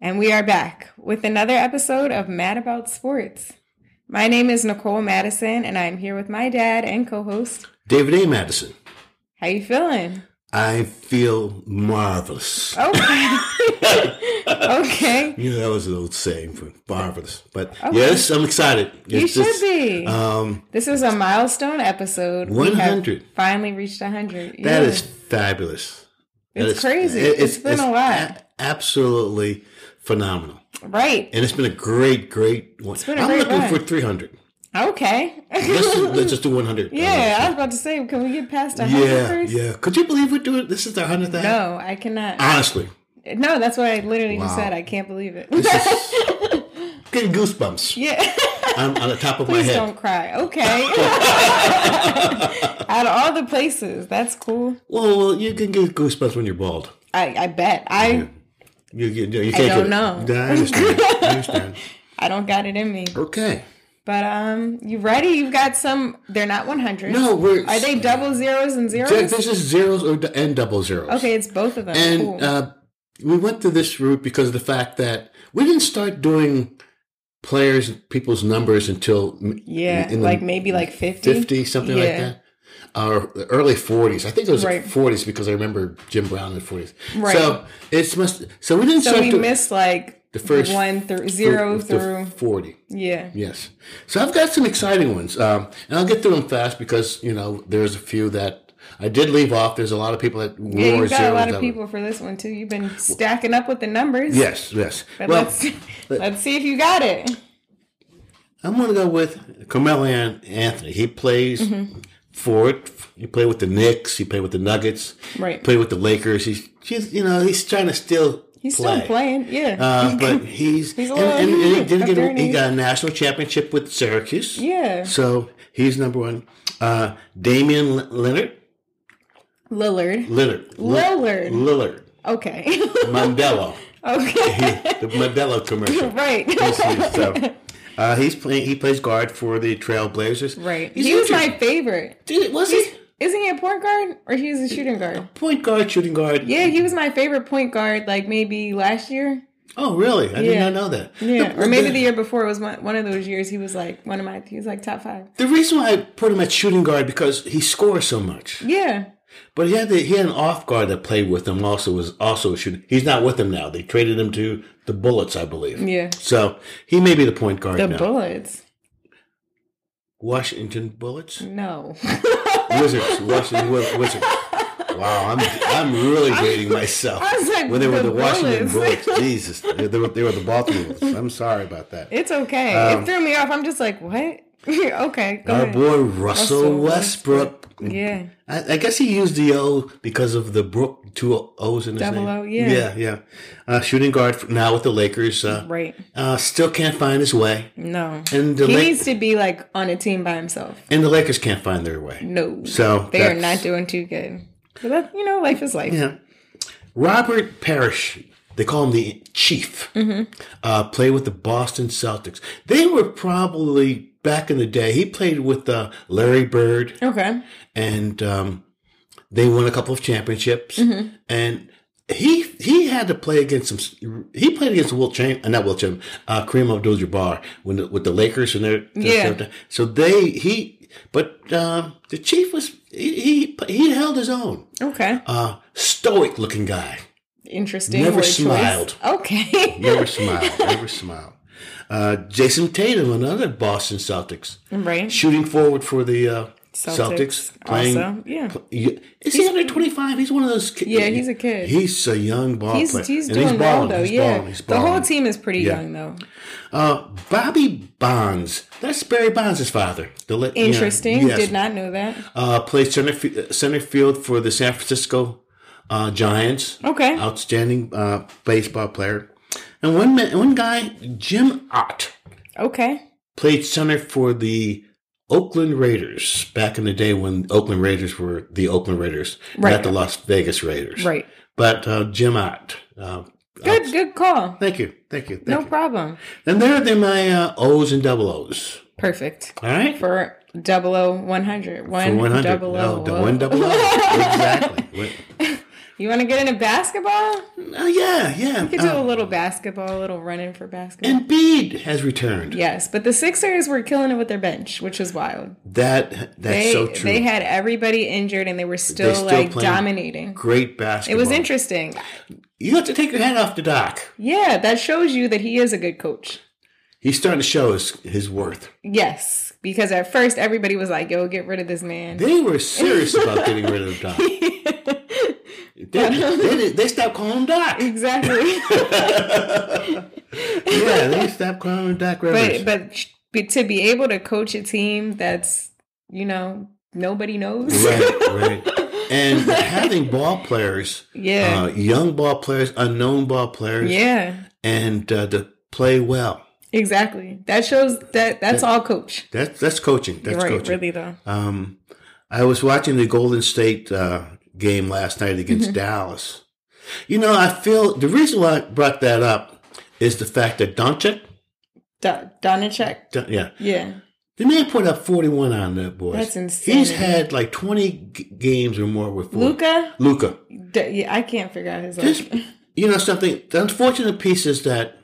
And we are back with another episode of Mad About Sports. My name is Nicole Madison, and I'm here with my dad and co-host. David A. Madison. How you feeling? I feel marvelous. Okay. okay. You know, that was an old saying for marvelous. But Okay. yes, I'm excited. You It's should just, be. Um, this is a milestone episode. We have 100. Finally reached 100. that Yeah. is fabulous. It's is- crazy. it- It's been a lot. a- absolutely phenomenal. right. And it's been a great, great one. I'm looking ride. for 300. Okay. Let's, just- let's just do 100. yeah, I was about to say, can we get past 100 yeah, first? yeah. Could you believe we're doing this? Is the 100th? act? No, I cannot. Honestly, no, that's what I literally just said. I can't believe it. this is getting goosebumps yeah. on, on the top of my Please head. don't cry. Okay. Out of all the places, that's cool. Well, well, you can get goosebumps when you're bald. I, I bet. I You, you, you can't don't know. It. I understand. I understand. I don't got it in me. Okay. But um, you ready? You've got some. They're not one hundred. No, we're. Are they double zeros and zeros? This is zeros or and double zeros. Okay, it's both of them. And cool. uh, we went to this route because of the fact that we didn't start doing players, people's numbers until yeah, the like maybe like fifty. 50, something like that. Or the early 40s. I think it was Right. 40s because I remember Jim Brown in the 40s. Right. So it's must. So we didn't So we missed like the first one through zero through- through. 40. Yeah. Yes. So I've got some exciting ones. Um, and I'll get through them fast because, you know, there's a few that I did leave off. There's a lot of people that wore Yeah, you've got a lot of people for this one too. You've been stacking up with the numbers. Yes, yes. But well, let's let's see if you got it. I'm going to go with Carmelo Anthony. He plays Mm-hmm. For it. He played with the Knicks. He played with the Nuggets. Right. Played with the Lakers. He's, he's you know, he's trying to still He's play. still playing. Yeah. Uh, but he's, He's and, and, and he did get a, he got a national championship with Syracuse. yeah. So he's number one. Uh, Damian L- Leonard. Lillard. Lillard. Lillard. Lillard. Okay. Mandela. okay. the Mandela commercial. right. So, uh, he's playing. He plays guard for the Trailblazers. right. He's he was injured. my favorite. Did, was he Isn't he a point guard or he was a shooting guard? point guard, shooting guard? Yeah, he was my favorite point guard. Like maybe last year. Oh, really? I did not know that. Yeah, The- or maybe the year before it was one, one of those years. He was like one of my. He was like top five. The reason why I put him at shooting guard because he scores so much. Yeah. But he had the, he had an off guard that played with him. Also was also a shooting. He's not with them now. They traded him to the Bullets, I believe. Yeah. So he may be the point guard The now. Bullets. Washington Bullets, No. Wizards, Washington Wizards. Wow, I'm I'm really dating myself. I was like, when they were the the Washington Bullets. Bullets, Jesus, they, were they were the Baltimore. Bullets. I'm sorry about that. it's okay. Um, it threw me off. I'm just like, what? okay. Go Our ahead. boy Russell, Russell Westbrook. Yeah. I, I guess he used the O because of the Brook two O's in his Double name. O, yeah. yeah, yeah. Uh, shooting guard for, now with the Lakers. Uh, Right. uh, still can't find his way, No. and the he La- needs to be like on a team by himself. and the Lakers can't find their way. No. So they are not doing too good. But that, you know, life is life. Yeah. Robert Parish, they call him the Chief, Mm-hmm. uh, played with the Boston Celtics. They were probably back in the day. He played with uh, Larry Bird, Okay. and um, they won a couple of championships. Mm-hmm. And he he had to play against some. He played against Wilt Chamberlain, uh, not Wilt Chamberlain, uh, Kareem Abdul-Jabbar when the, with the Lakers and their Yeah. So they he, but um, the Chief was he, he he held his own Okay. uh, stoic looking guy. Interesting. Never word choice. smiled. Okay. Never smiled. Never smiled. Uh, Jayson Tatum, another Boston Celtics, right. shooting forward for the uh, Celtics, Celtics. playing. also, yeah. Is he under twenty five? He's one of those. Kids. Yeah, he's a kid. He's a young ball He's player. he's And doing well balling. though. He's yeah. balling. He's The whole team is pretty Yeah. young though. Uh, Bobby Bonds. That's Barry Bonds' father. The, le- yeah, Interesting. yes. Did not know that. Uh, played center fi- center field for the San Francisco uh, Giants. Okay. outstanding uh, baseball player. And one man, one guy, Jim Otto, Okay. played center for the Oakland Raiders back in the day when Oakland Raiders were the Oakland Raiders, Right. not the Las Vegas Raiders. Right. But uh, Jim Otto. Uh, Good. outs- Good call. Thank you. Thank you. Thank No you. problem. And there are my uh, O's and double O's. Perfect. All right? For double O one hundred. For One 100. double O. No, the one double O. exactly. You want to get into basketball? Uh, yeah, yeah. We could do Uh, a little basketball, a little running for basketball. Embiid has returned. yes, but the Sixers were killing it with their bench, which was wild. That that's They so true. they had everybody injured and they were still, still like dominating. Great basketball. It was interesting. You have to take your hand off the Doc. Yeah, that shows you that he is a good coach. He's starting to show his, his worth. Yes, because at first everybody was like, "Yo, get rid of this man." They were serious about getting rid of Doc. They, they, they stopped calling him Doc. exactly. Yeah, they stopped calling him Doc Rivers. but but to be able to coach a team that's you know nobody knows. right, right. And having ball players, Yeah. uh, young ball players, unknown ball players, yeah. and uh, to play well. Exactly. That shows that that's all coach. That's that's coaching. That's right, coaching. really though. Um, I was watching the Golden State uh, game last night against Mm-hmm. Dallas. You know, I feel the reason why I brought that up is the fact that Doncic, Do- Donachek. Don- yeah, Yeah. the man put up forty-one on that boy. That's insane. He's had like twenty g- games or more with Luka. Luka. D- yeah, I can't figure out his. Just Like, you know something. The unfortunate piece is that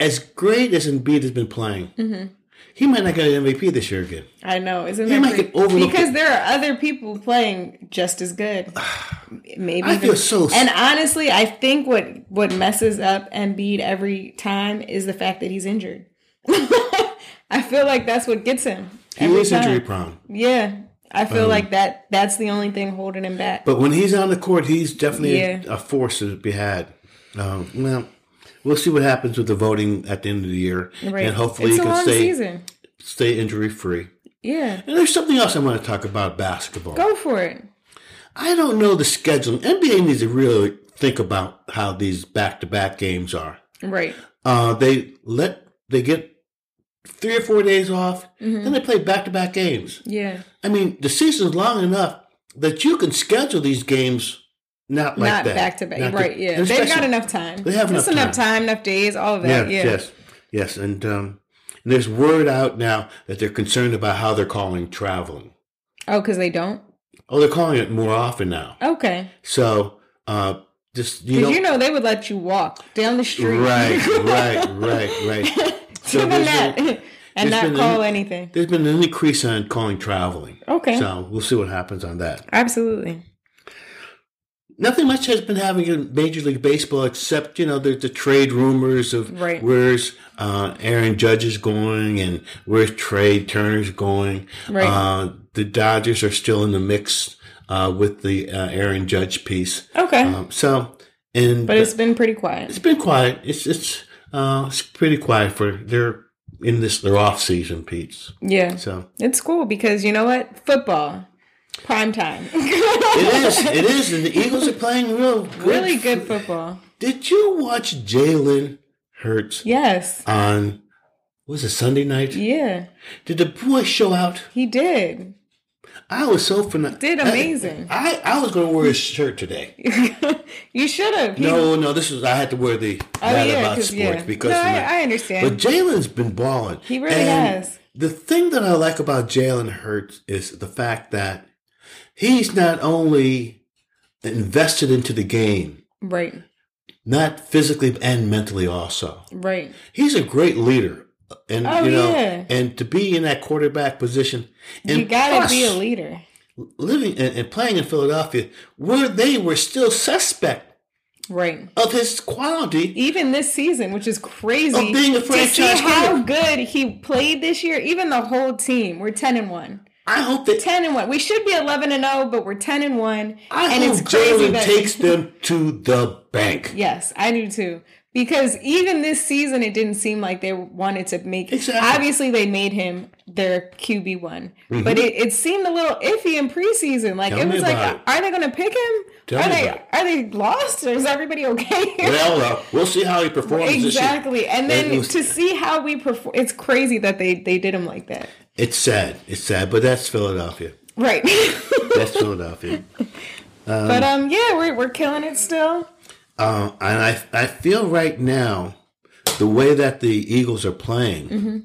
as great as Embiid has been playing, Mm-hmm. He might not get an MVP this year again. I know, isn't He might get overlooked. because there are other people playing just as good. Maybe I even- feel so. And honestly, I think what what messes up Embiid every time is the fact that he's injured. I feel like that's what gets him. he is injury prone. Yeah, I Um, feel like that. That's the only thing holding him back. But when he's on the court, he's definitely Yeah. a force to be had. Um, well, we'll see what happens with the voting at the end of the year, right. and hopefully it's a can stay season. stay injury free. Yeah, And there's something else I want to talk about basketball. go for it. I don't know the scheduling. NBA needs to really think about how these back to back games are. Right. Uh, they let they get three or four days off, Mm-hmm. then they play back to back games. Yeah. I mean, the season's long enough that you can schedule these games not like Not that. back to back. Not Right. Yeah. They've got enough time. They have Just enough enough time, enough days, all of that. Yes, yeah. yes, yes, and um, and there's word out now that they're concerned about how they're calling traveling. Oh, because they don't. Oh, they're calling it more often now. Okay. So, uh, just you know, you know they would let you walk down the street. right, right, right, right. there's net been- and not call an- anything. There's been an increase on calling traveling. Okay. So we'll see what happens on that. Absolutely. Nothing much has been happening in Major League Baseball except you know there's the trade rumors of Right. where's uh, Aaron Judge is going and where's Trea Turner's going. Right. Uh, the Dodgers are still in the mix uh, with the uh, Aaron Judge piece. Okay. Um, so and but it's been pretty quiet. it's been quiet. It's it's uh, it's pretty quiet for they're in this their off season piece. Yeah. So It's cool because you know what? Football. Prime time. it is it is, and the Eagles are playing real good. really good football. Did you watch Jalen Hurts Yes. on was it Sunday night? Yeah. Did the boy show out? He did. I was so phenomenal. Did amazing. I, I, was going to wear his shirt today. you should have. No, no, this was I had to wear the Oh that yeah, about sports yeah. because no, my- I, I understand. but Jalen's been balling. He really And has. The thing that I like about Jalen Hurts is the fact that he's not only invested into the game, right. not physically and mentally also. Right. He's a great leader. And Oh, you know, yeah. and to be in that quarterback position, and you gotta plus, be a leader. living and, and playing in Philadelphia, where they were still suspect Right. of his quality. Even this season, which is crazy. Of being a to franchise see how good he played this year. Even the whole team, we're ten and one. I hope that Ten and one. We should be eleven and zero, but we're ten and one. I and hope it's crazy Jalen that takes them to the bank. Yes, I do too. Because even this season, it didn't seem like they wanted to make. Exactly. Obviously, they made him their QB one, but it, it seemed a little iffy in preseason. Like Mm-hmm. Tell it was like, it. are they going to pick him? Tell are they are they lost? Or is everybody okay? Well, uh, we'll see how he performs this year. exactly. And then was- to see how we perform, it's crazy that they they did him like that. It's sad. It's sad, but that's Philadelphia. Right. That's Philadelphia. but um, yeah, we're we're killing it still. Uh, and I, I feel right now, the way that the Eagles are playing, Mm-hmm.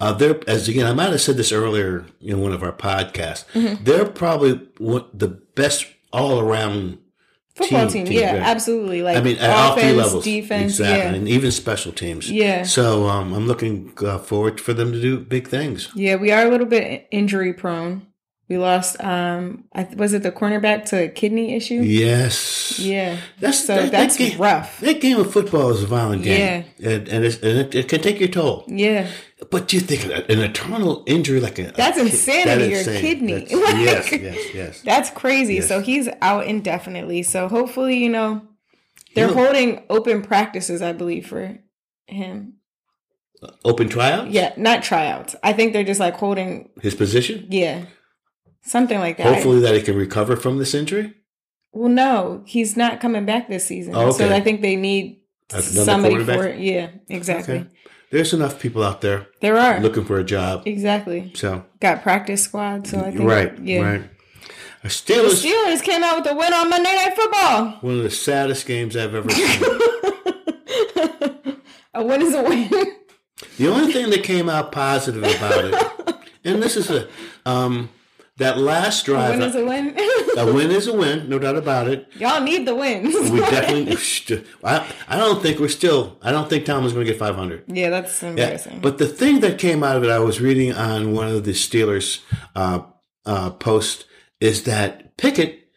uh, they're as again I might have said this earlier in one of our podcasts. Mm-hmm. They're probably one, the best all around Football team, yeah, right. absolutely. Like I mean, at all three offense, levels, defense, exactly, yeah, and even special teams. Yeah. So um, I'm looking uh, forward for them to do big things. yeah. We are a little bit injury prone. We lost. Um, I, was it the cornerback to a kidney issue? Yes. Yeah, That's so that, that's that game, rough. That game of football is a violent game, and and, it's, and it, it can take your toll. Yeah, But you think an eternal injury like a That's a insanity, your insane. kidney. Like- yes, yes, yes. that's crazy. Yes. So he's out indefinitely. So hopefully, you know, they're He'll- holding open practices. I believe for him. Open tryout. Yeah, not tryouts. I think they're just like holding. His position. Yeah, something like that. Hopefully that he can recover from this injury. Well, no, he's not coming back this season. Oh, So. I think they need Another somebody for it. Yeah, exactly. Okay. There's enough people out there There are looking for a job. exactly So got practice squad. So I think right, yeah. right. The The Steelers, Steelers came out with a win on Monday Night Football. one of the saddest games I've ever seen. a win is a win. the only thing that came out positive about it, and this is a um, that last a drive. win is a win. a win is a win, no doubt about it. Y'all need the wins. We definitely. I, I don't think we're still. I don't think Tom is going to get 500. yeah, that's Yeah, embarrassing. but the thing that came out of it, I was reading on one of the Steelers uh, uh, posts, is that Pickett,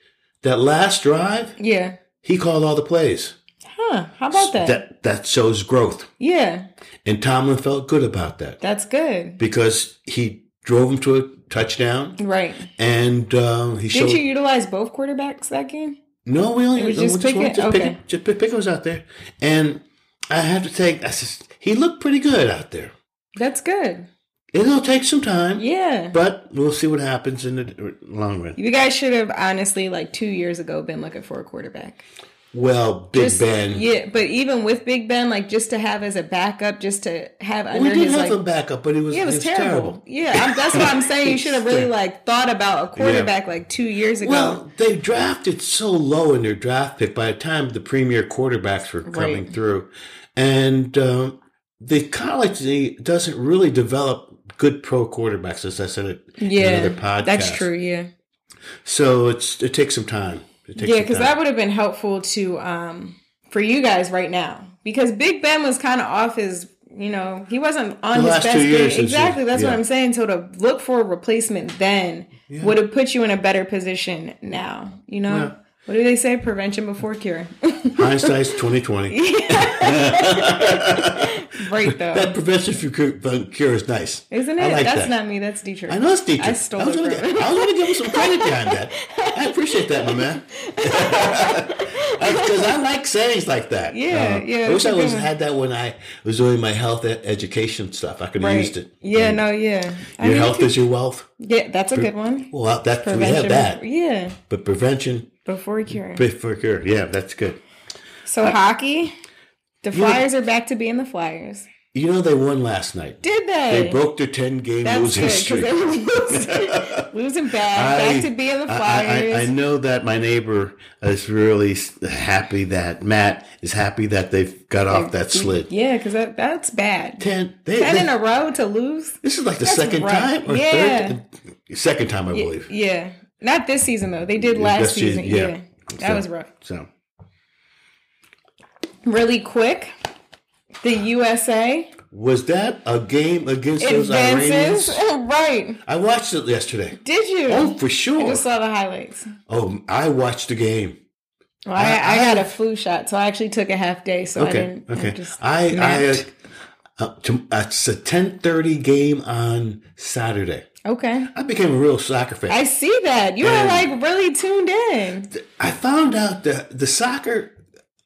that last drive, yeah. he called all the plays. Huh. How about that? That that shows growth, yeah, and Tomlin felt good about that that's good. because he drove him to a touchdown, Right. and um, he showed. Did you utilize both quarterbacks that game? No, we only It was no, just Pickett? Just Okay. Pickett, just Pickett was out there, and I have to take. I just, he looked pretty good out there. That's good. It'll take some time, Yeah. but we'll see what happens in the long run. You guys should have honestly, like two years ago, been looking for a quarterback. Well, Big Just- Ben. Yeah, but even with Big Ben, like just to have as a backup, just to have we did his have like, a backup, but it was, yeah, it was, terrible. terrible. Yeah, I'm, that's what I'm saying. You should have really like thought about a quarterback like two years ago. Well, they drafted so low in their draft pick by the time the premier quarterbacks were coming Right. through, and um, the college doesn't really develop good pro quarterbacks, as I said it in yeah, another podcast. that's true. Yeah, So it's it takes some time. Yeah, because that would have been helpful to um for you guys right now because Big Ben was kind of off his. You know, he wasn't on The his best game. Exactly. That's what. I'm saying. So to look for a replacement then would have put you in a better position now. You know, Yeah. What do they say? Prevention before cure. Hindsight's twenty twenty. right though. That prevention for cure, cure is nice, Isn't it? I like That's that. not me. That's Dietrich. I know it's Dietrich. I stole was it gonna, from gi- him. I was going to give him some credit behind that. I appreciate that, my man. Because I like sayings like that. Yeah, Uh, yeah, I wish I was had that when I was doing my health e- education stuff. I could have Right. used it. Yeah, no, yeah. I Your mean, health is your wealth. Yeah, that's a good one. Well, that we have that, yeah, but prevention before cure. before cure. Yeah, that's good. So uh, hockey, the Flyers are back to being the Flyers. You know they won last night. Did they? They broke their ten game That's losing good streak. they were losing, losing bad. I- back to being the Flyers. I, I know that my neighbor is really happy that Matt is happy that they've got off that slid. Yeah, because that, that's bad. Ten, they, Ten they- in a row to lose. this is like the second rough. time or Yeah. third, second time I believe. Yeah, not this season though. They did last This season. Yeah, yeah. that So- was rough. So Really quick, the USA was that a game against those Iranians? advances. right? I watched it yesterday. Did you? Oh, for I sure. just saw the highlights. Oh, I watched the game. Well, I, I- I, I- a flu shot, so I actually took a half day, so I Okay, didn't. I okay. just I, I, uh, to, uh, it's a ten thirty game on Saturday. Okay. I became a real soccer fan. I see that you are like really tuned in. I found out that the soccer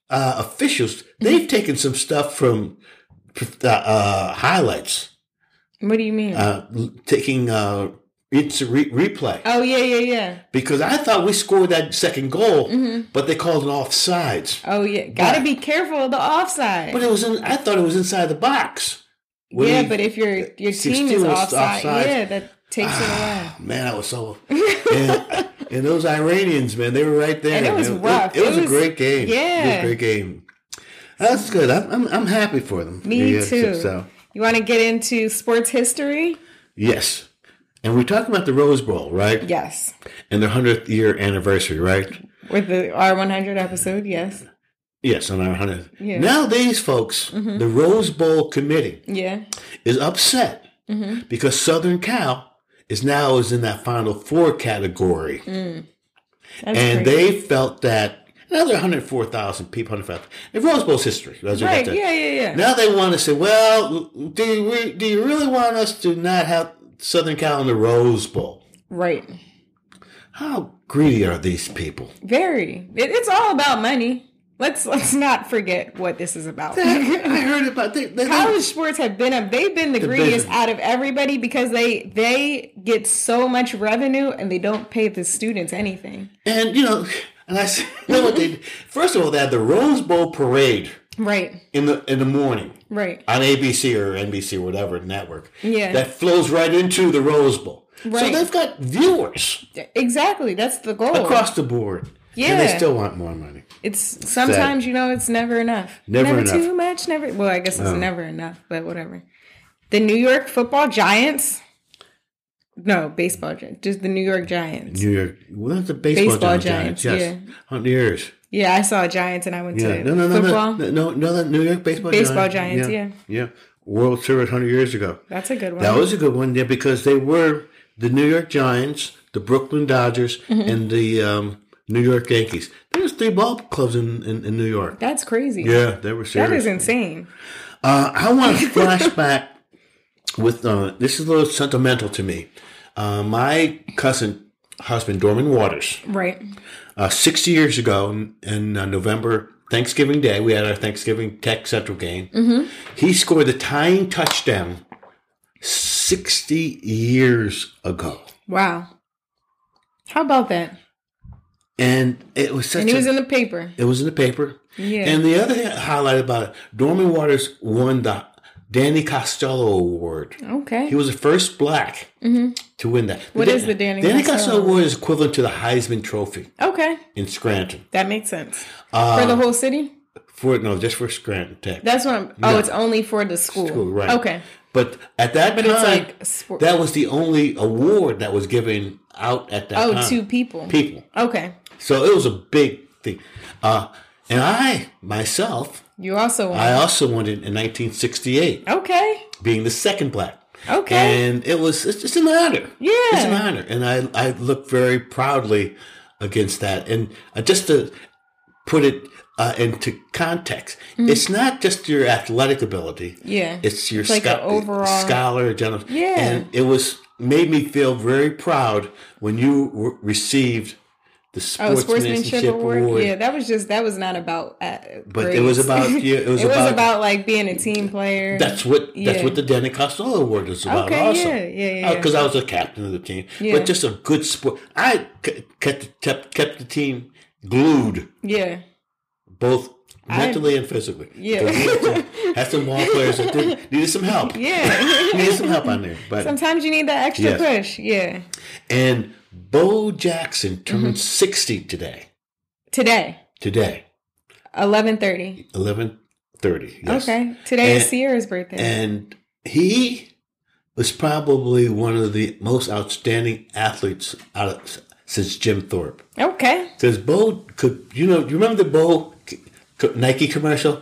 uh, officials they've taken some stuff from uh, uh, highlights, What do you mean? uh, taking uh, it's a re- replay oh yeah, yeah, yeah. because I thought we scored that second goal, Mm-hmm. but they called it offsides. Oh yeah. Got to But- be careful of the offside. But it was in, I thought it was inside the box. When yeah, he- but if your your team is offside, offside. yeah, that takes it away. man, I was so and, and those Iranians, man, they were right there. And it was man. rough. It, was It a was- great game. it was yeah. a great game. That's good. I'm I'm, I'm happy for them. Me Yeah, too. So You want to get into sports history? yes, and we're talking about the Rose Bowl, right? Yes. And their hundredth year anniversary, right? With the R100 episode, yes. Yes, on our hundred. Yeah. Now these folks, mm-hmm. the Rose Bowl committee, Yeah. is upset mm-hmm. because Southern Cal is now is in that Final Four category, mm. That's and crazy. they felt that another hundred four thousand people, hundred five. The Rose Bowl's history. Right, yeah, yeah, yeah. Now they want to say, well, do you re- do you really want us to not have Southern Cal in the Rose Bowl? Right. How greedy are these people? Very. It, it's all about money. Let's let's not forget what this is about. I heard about they, they, College sports have been a they've been the greediest business. out of everybody because they they get so much revenue and they don't pay the students anything. and you know, and I said, you know what they? did? First of all, they had the Rose Bowl parade Right. in the in the morning Right. on ABC or NBC or whatever network. Yeah. that flows right into the Rose Bowl. Right. So they've got viewers Exactly. That's the goal. across the board. Yeah, and they still want more money. It's sometimes you know it's never enough. Never enough. too much. Never. Well, I guess it's never enough, but whatever. The New York Football Giants. No, baseball. Gi- Just the New York Giants. New York, well, that's the baseball, Baseball Giants. Giants, yes, hundred years. Yeah, I saw Giants and I went Yeah, to no, no, no, football. no, no, no, that New York baseball, Baseball Giants. Giants, yeah, World Series hundred years ago. That's a good one. That was a good one, yeah, because they were the New York Giants, the Brooklyn Dodgers, Mm-hmm. and the um, New York Yankees. Was three ball clubs in, in, in New York. That's crazy. Yeah, they were That serious. is insane. Uh, I want to flashback with uh, this is a little sentimental to me. Uh, my cousin husband, Dorman Waters, Right. uh, 60 years ago in, in uh, November, Thanksgiving Day, we had our Thanksgiving Tech Central game. Mm-hmm. He scored the tying touchdown 60 years ago. Wow. How about that? And it was such And a, was in the paper. it was in the paper. Yeah. And the other thing highlight about it, Dorman Waters won the Danny Costello Award. Okay. He was the first black Hmm. to win that. Mm-hmm. What is the Danny Danny Costello Costello Award is equivalent to the Heisman Trophy okay. in Scranton. That makes sense. Uh, for the whole city? For no, just for Scranton Tech. That's what I'm. Oh, it's only for the school. School, right. Okay. But at that But time, like that was the only award that was given out at that oh, time. two people. people. Okay. So it was a big thing. Uh, and I myself, You also won. I also won it in 1968, okay. being the second black. Okay. And it was it's, it's an honor. Yeah. It's an honor, and I I look very proudly against that. And uh, just to put it uh, into context, it's not just your athletic ability. Mm-hmm. Yeah. It's your It's like scho- overall- scholar, general. Yeah. And it was made me feel very proud when you w- received the Oh, sportsmanship, sportsmanship award. award. Yeah, that was just that was not about. Uh, But it was about yeah, it was it was about, about like being a team player. that's what that's what the Danny Costello Award is about. Okay, also, yeah, yeah, yeah, yeah. Because I was a captain of the team, Yeah. but just a good sport. I kept kept kept the team glued, yeah. both mentally and physically. Yeah, had some ball players that did, needed some help. Yeah. needed some help on there, but Sometimes you need that extra Yes. push. Yeah. and Bo Jackson turned Mm-hmm. sixty today. Today, Today, eleven thirty. eleven thirty. Yes. Okay. Today is And- Sierra's birthday. and he was probably one of the most outstanding athletes out of, since Jim Thorpe. okay. Because Bo could, you know, you remember the Bo Nike commercial?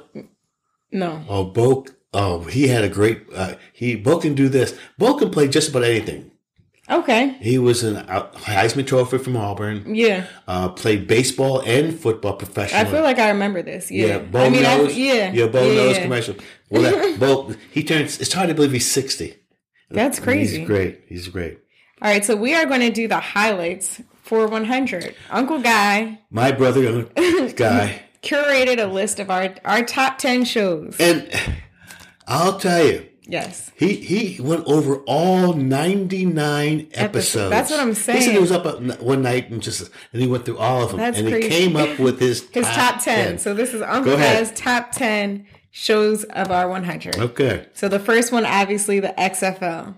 No. Oh, Bo, oh, he had a great. Uh, he Bo can do this. Bo can play just about anything. Okay. He was an Heisman Trophy from Auburn. Yeah. Uh, played baseball and football professionally. I feel like I remember this. Yeah. yeah, Bo I mean, I, knows. yeah. yeah, Bo yeah, knows yeah. commercial. Well, that, Bo, he turns. It's hard to believe he's sixty. That's crazy. He's great. He's great. All right, so we are going to do the highlights for 100. Uncle Guy My brother, guy, curated a list of our our top 10 shows. and I'll tell you, Yes. he he went over all ninety nine episodes. That's what I'm saying. He said he was up one night and just and he went through all of them, That's and crazy. he came up with his His top 10. So this is Uncle. Guy's top 10 shows of our 100. Okay, So the first one, obviously, the XFL.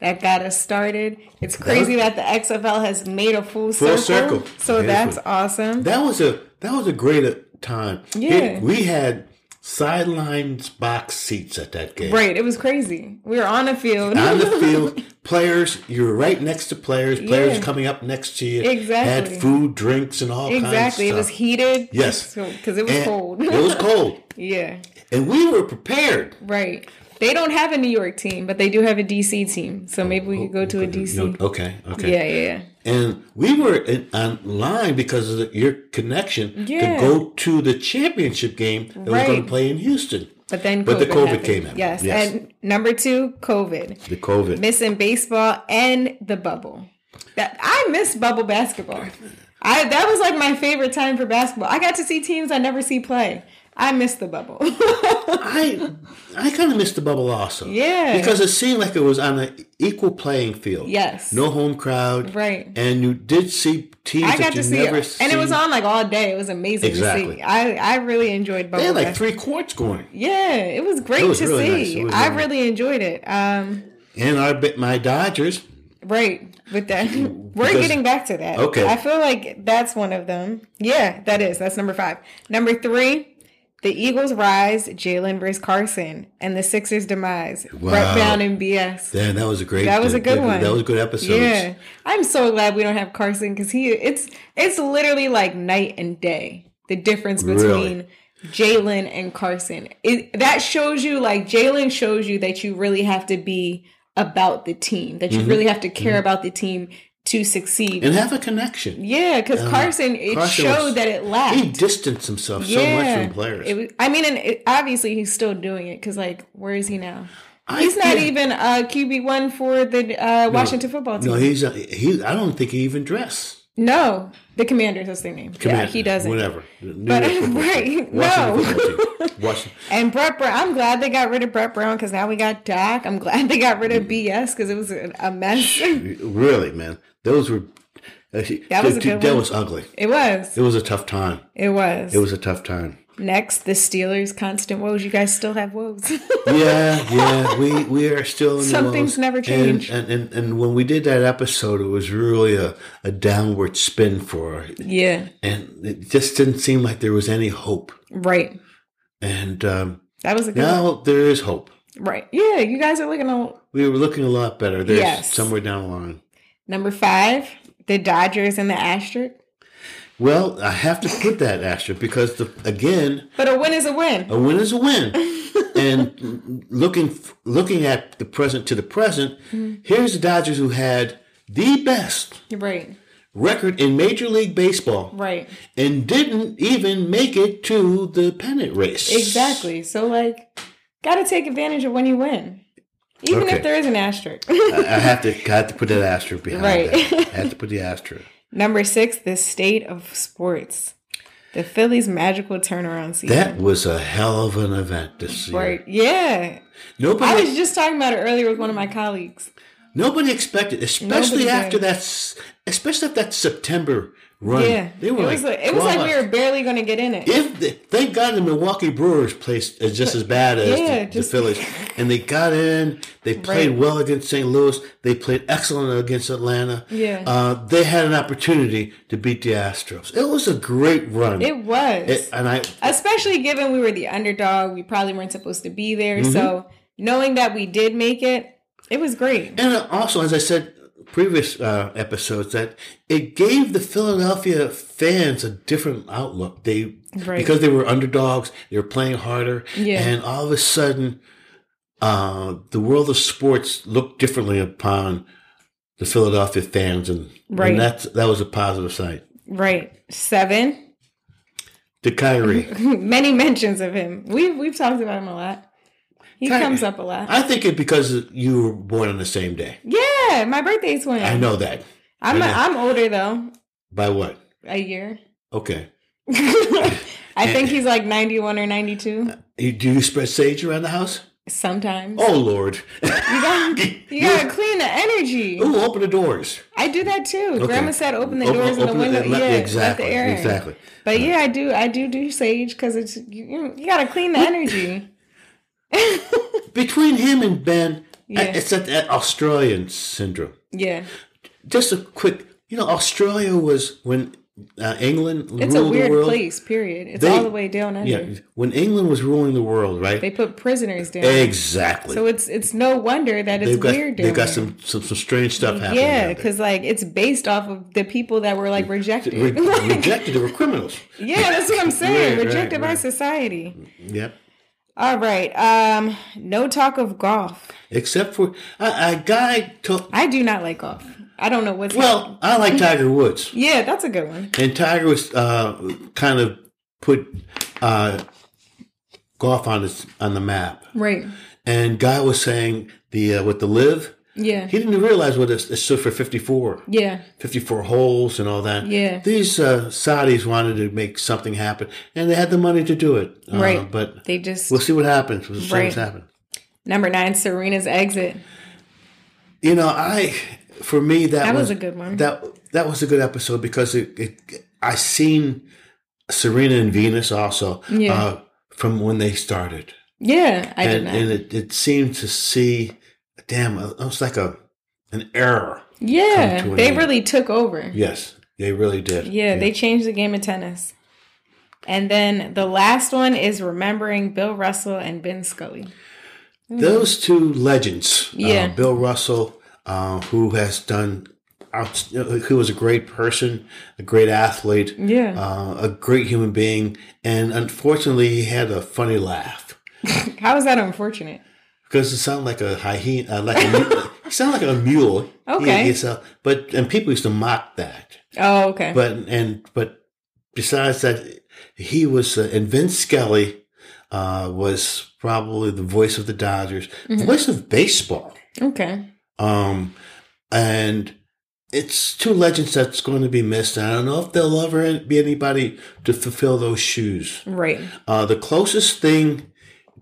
That got us started. It's crazy that, the XFL has made a full, Full circle. circle. So that's awesome. that was a that was a great time. Yeah. we had sidelines box seats at that game. Right. It was crazy. We were on the field. On the field, players, you were right next to players. Players Yeah. coming up next to you. Exactly. Had food, drinks, and all exactly. It was heated. Yes. Because it was And cold. it was cold, yeah. and we were prepared. Right. They don't have a New York team, but they do have a DC team. So maybe we oh, could go to a DC. Okay, okay. Yeah, yeah, yeah. And we were in, online because of the, your connection Yeah. to go to the championship game that was going to play in Houston. But then But COVID the COVID happened. came in. Yes. Yes. And number two, COVID. The COVID. Missing baseball and the bubble. That I miss bubble basketball. I that was like my favorite time for basketball. I got to see teams I never see play. I miss the bubble. I I kind of missed the bubble also. Yeah. Because it seemed like it was on an equal playing field. Yes. No home crowd. Right. And you did see teams I that got you to see it, and it was on like all day. It was amazing to Exactly. see. I I really enjoyed bubble. They had like three courts going. Yeah, it was great It was to really see. Was I really really enjoyed it. Um, And our my Dodgers. right with that, we're Because- getting back to that. Okay. I feel like that's one of them. Yeah, that is. That's number five. Number three. The Eagles rise, Jalen versus Carson, and the Sixers demise. Wow. Brett Brown and BS. Then that was a great. That was a good one. That was a good episode. Yeah, I'm so glad we don't have Carson because he it's it's literally like night and day the difference between Jalen and Carson. It that shows you like Jalen shows you that you really have to be about the team, that you Mm-hmm. really have to care about the team to succeed. And have a connection. yeah, because uh, Carson it Carson showed was- that it lacked. He distanced himself so much from players. Was, I mean, and it, obviously he's still doing it because, like, where is he now? I He's not even uh, a QB one for the uh, Washington football team. No, he's a, he. I don't think he even dressed. No, the Commanders. That's their name. yeah, he doesn't. Whatever. New But- right, no. Washington football team. Washington. And Brett Brown. I'm glad they got rid of Brett Brown because now we got Doc. I'm glad they got rid of BS because it was a mess. Really, man. Those were. That was a good that one. was ugly. it was. It was a tough time. It was. It was a tough time. Next, the Steelers' constant woes. You guys still have woes. Yeah, yeah. We we are still in the Some things never change. And, and and and when we did that episode, it was really a, a downward spin for her, yeah. and it just didn't seem like there was any hope. Right. And um, That was a good one. now there is hope. Right. Yeah. You guys are looking at We were looking a lot better. There's Yes. somewhere down the line. Number five, the Dodgers and the Astros. Well, I have to put that asterisk because the again, But a win is a win. a win is a win. and looking looking at the present to the present, Mm-hmm. here's the Dodgers who had the best Right. record in Major League Baseball Right. and didn't even make it to the pennant race. Exactly. So like, gotta take advantage of when you win, even Okay. if there is an asterisk. I I have to I have to put that asterisk behind Right. that. I have to put the asterisk. Number six, the state of sports. The Phillies' magical turnaround season. That was a hell of an event this year. right. Yeah. I was just talking about it earlier with one of my colleagues. Nobody expected, especially Nobody after did. that, especially after that September run. Yeah. they were it like, was like, it was like we were barely going to get in it. If the, thank God the Milwaukee Brewers placed is just as bad as Yeah, the, just- the Phillies, and they got in. They played Right. well against St. Louis. They played excellent against Atlanta. Yeah. uh, they had an opportunity to beat the Astros. It was a great run. It was. It- and I Especially given we were the underdog, we probably weren't supposed to be there. Mm-hmm. So knowing that we did make it, it was great. And also, as I said previous uh, episodes, that it gave the Philadelphia fans a different outlook. They Right. because they were underdogs, they were playing harder, Yeah. and all of a sudden, uh, the world of sports looked differently upon the Philadelphia fans, and, Right. and that's that was a positive sign. Right. Seven. To Kyrie, Many mentions of him. We've we've talked about him a lot. He Kyrie. comes up a lot. I think it because you were born on the same day. Yeah, my birthday's when. I know that. I'm know. I'm older though, By what? a year. Okay. I think he's like 91 or 92 uh, You- Do you spread sage around the house? sometimes. Oh Lord! You gotta, you gotta clean the energy. Ooh, open the doors. I do that too. Okay. Grandma said open the Open- doors and the open it window. let- yeah, exactly, let the air in. exactly. But uh, yeah, I do. I do do sage because it's you, you gotta clean the energy. Between him and Ben, Yeah. it's that, that Australian syndrome. Yeah, Just a quick, you know, Australia was when uh, England the. It's a ruled the weird world. place. Period. It's They- all the way down under. Yeah, when England was ruling the world, right? They put prisoners down. exactly. So it's it's no wonder that it's they've got weird. they've got some, some some strange stuff happening. Yeah, because like it's based off of the people that were like rejected. Re- Like, rejected. They were criminals. yeah, that's what I'm saying. Right, rejected right, by right. society. Yep. All right. Um, no talk of golf. Except for a, a guy. To, I do not like golf. I don't know what's well, I like Tiger Woods, Yeah, that's a good one. and Tiger was uh, kind of put uh, golf on his on the map. Right. And guy was saying the uh, with the LIV, Yeah. he didn't realize what it, it stood for 54. Yeah. 54 holes and all that. Yeah. These uh, Saudis wanted to make something happen, and they had the money to do it. Uh, Right. But They just we'll see what happens. We'll see Right. happen. number nine, Serena's exit. You know, I for me that, That was was a good one. That that was a good episode because it, it I seen Serena and Venus also Yeah. uh, from when they started, Yeah, I did and not. and it, it seemed to see, damn, it was like a an error. yeah, come to an they end. really took over. Yes, they really did. Yeah, they changed the game of tennis. And then the last one is remembering Bill Russell and Vin Scully. Those two legends, Yeah. uh, Bill Russell, uh, who has done, out, who was a great person, a great athlete, Yeah. uh, a great human being, and unfortunately, he had a funny laugh How is that unfortunate? Because it sounded like a hyena, uh, like a, sounded like a mule. Okay. He- he sound- but and people used to mock that. Oh, okay. But and but besides that, he was uh, and Vince Scully uh, was probably the voice of the Dodgers, Mm-hmm. voice of baseball. okay. Um, and it's two legends that's going to be missed. I don't know if there'll ever be anybody to fulfill those shoes. Right. Uh, the closest thing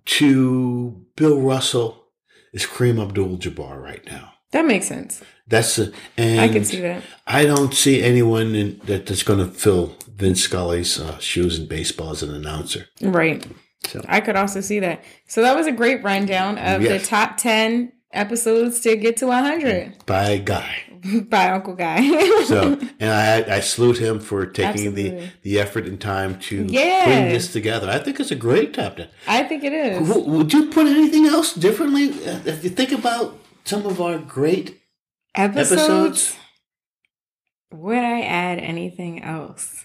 to Bill Russell is Kareem Abdul-Jabbar right now. That makes sense. That's a, and I can see that. I don't see anyone in, that, that's going to fill Vince Scully's uh, shoes in baseball as an announcer. Right. So- I could also see that. So that was a great rundown of Yes. the top 10 episodes to get to 100 By Guy. by Uncle Guy. So, and I, I salute him for taking the, Absolutely. the effort and time to Yeah. putting this together. I think it's a great top ten. I think it is. W- Would you put anything else differently uh, if you think about some of our great Episodes? episodes? Would I add anything else?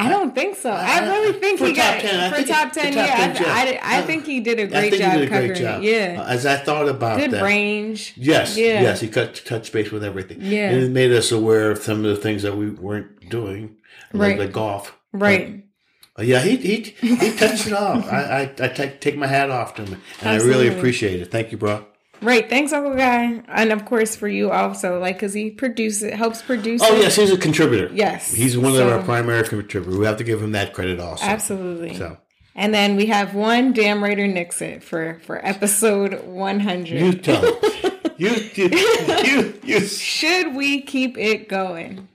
I don't think so. I Uh, really think he got 10, for think top ten. the top yeah, 10, I. I, I think he did a I great job did a covering great job. Yeah, Uh, as I thought about good that. range. Yes, Yeah. yes, he cut touch base with everything. Yeah. and it made us aware of some of the things that we weren't doing, like, Right. like golf. Right. Uh, yeah, he he he touched it all. I I, I take take my hat off to him, and I really appreciate it. Thank you, bro. Right. Thanks, Uncle Guy, and of course for you also, like because he produces, helps produce. Oh it. yes, he's a contributor. Yes. he's one So- of our primary contributors. We have to give him that credit also. Absolutely. So And then we have one damn Raider Nixon for for episode one hundred. you tell you you you you Should we keep it going?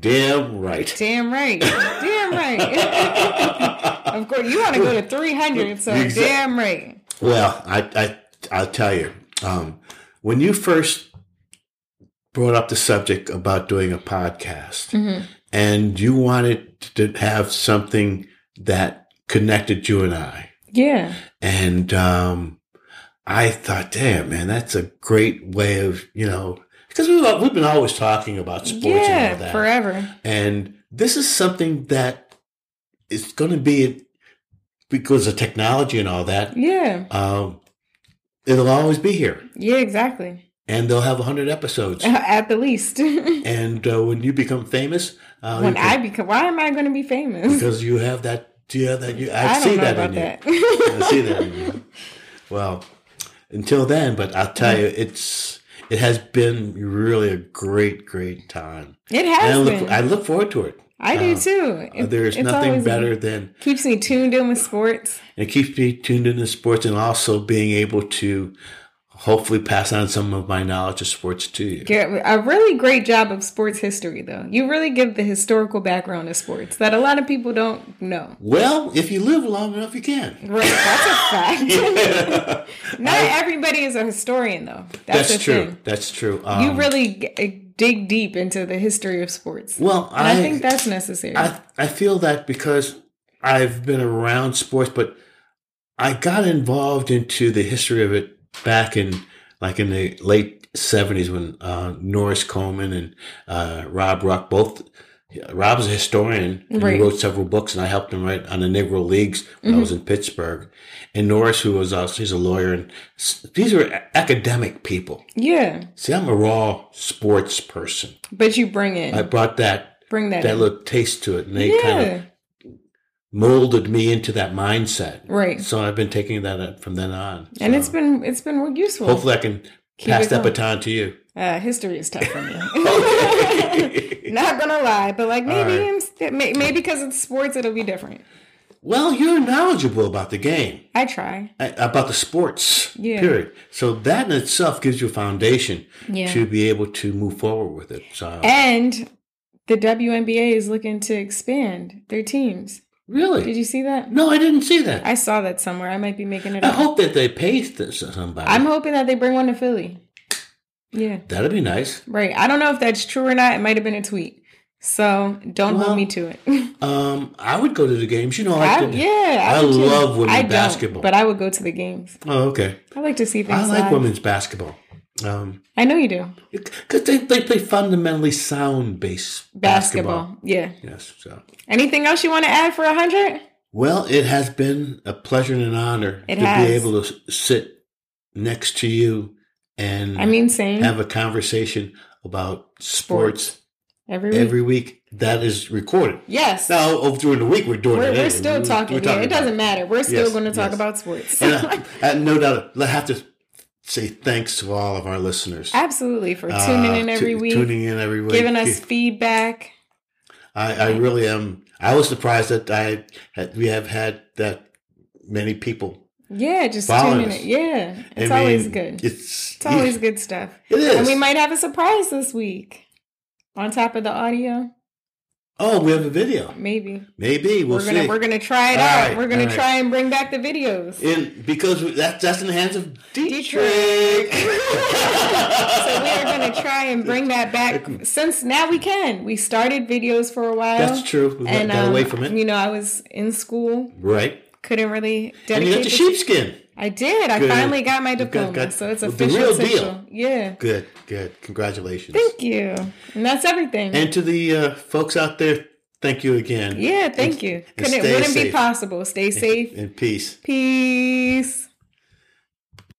damn right. Damn right. Damn right. of course, you want to go to 300, so damn right. Well, I, I, I'll tell you, um, when you first brought up the subject about doing a podcast Mm-hmm. and you wanted to have something that connected you and I, Yeah. and, um, I thought, damn, man, that's a great way of, you know, because we've, we've been always talking about sports and all Yeah, that. forever. And this is something that is going to be because of technology and all that. Yeah. Um, it'll always be here, Yeah, exactly. and they'll have hundred episodes. At the least. and uh, when you become famous, uh, you I become, why am I going to be famous? because you have that, yeah, that you, I, I see that in you. that. I see that in you. Well, until then, but I'll tell you, it's it has been really a great, great time. it And I has look, been. I look forward to it. I do uh, too. It- There's nothing better than Keeps me tuned in with sports. it keeps me tuned in into sports and also being able to hopefully pass on some of my knowledge of sports to you. Get a really great job of sports history, though. You really give the historical background of sports that a lot of people don't know. Well, if you live long enough, you can. Right, that's a fact. Not everybody is a historian, though. That's, That's true. thing. That's true. Um, You really dig deep into the history of sports. Well, and I, I, think that's necessary. I I feel that because I've been around sports, but I got involved into the history of it back in like in the late seventies when uh, Norris Coleman and uh, Rob Ruck both. Rob is a historian and Right. he wrote several books, and I helped him write on the Negro Leagues when I was in Pittsburgh. And Norris, who was also he's a lawyer, and these are academic people. yeah, See, I'm a raw sports person. but you bring in I brought that bring that, that in. little taste to it, and they yeah, kind of molded me into that mindset. right. So I've been taking that uh, from then on. And it's been it's been useful. hopefully I can Keep pass that baton to you. Uh, history is tough for me. Not gonna lie, but like maybe right. I'm st- may- maybe because it's sports, it'll be different. well, you're knowledgeable about the game, I try. about the sports. Yeah. Period. So that in itself gives you a foundation Yeah. to be able to move forward with it. So And the WNBA is looking to expand their teams. really, Did you see that? no, I didn't see that. I saw that somewhere. I might be making it up. I up. hope that they pay somebody. I'm hoping that they bring one to Philly. Yeah, That'd be nice. right. I don't know if that's true or not. It might have been a tweet. So don't Well, hold me to it. Um, I would go to the games. You know, I, I, yeah, I too. love women's I basketball. but I would go to the games. Oh, okay. I like to see things. I like live. women's basketball. Um, I know you do. because they, they play fundamentally sound based Basketball. basketball. Yeah. Yes. So, Anything else you want to add for a hundred? well, it has been a pleasure and an honor It to has. be able to sit next to you and I mean, same have a conversation about sports, every week. every week. That is recorded. yes. Now, over during the week, we're doing we're, it. we're still We're- talking. we're yeah, it doesn't matter. We're still Yes, going to talk yes. about sports. And I, I, no doubt, I have to say thanks to all of our listeners. Absolutely for Uh, tuning in every tu- week, Tuning in every week. giving us feedback. I, I really am. I was surprised that I had, we have had that many people. Yeah, just tuning in. Yeah, it's I always good. It's, It's always good stuff. It is. And we might have a surprise this week. On top of the audio, oh, we have a video. maybe. Maybe we'll we're gonna see. we're gonna try it All out. right, we're gonna right. try and bring back the videos. in because we- that's that's in the hands of Dietrich. Dietrich. so we are gonna try and bring that back since now we can. We started videos for a while. That's true. We And got um, away from it. You know, I was in school, right. Couldn't really And dedicate. you got the the- sheepskin. I did. I Good. finally got my You got- diploma, got so it's the official. real official. deal. Yeah. Good. Good. Congratulations. Thank you. And that's everything. And to the uh, folks out there, thank you again. yeah, thank you. and Couldn't, it wouldn't be possible. Stay safe. In peace. Peace.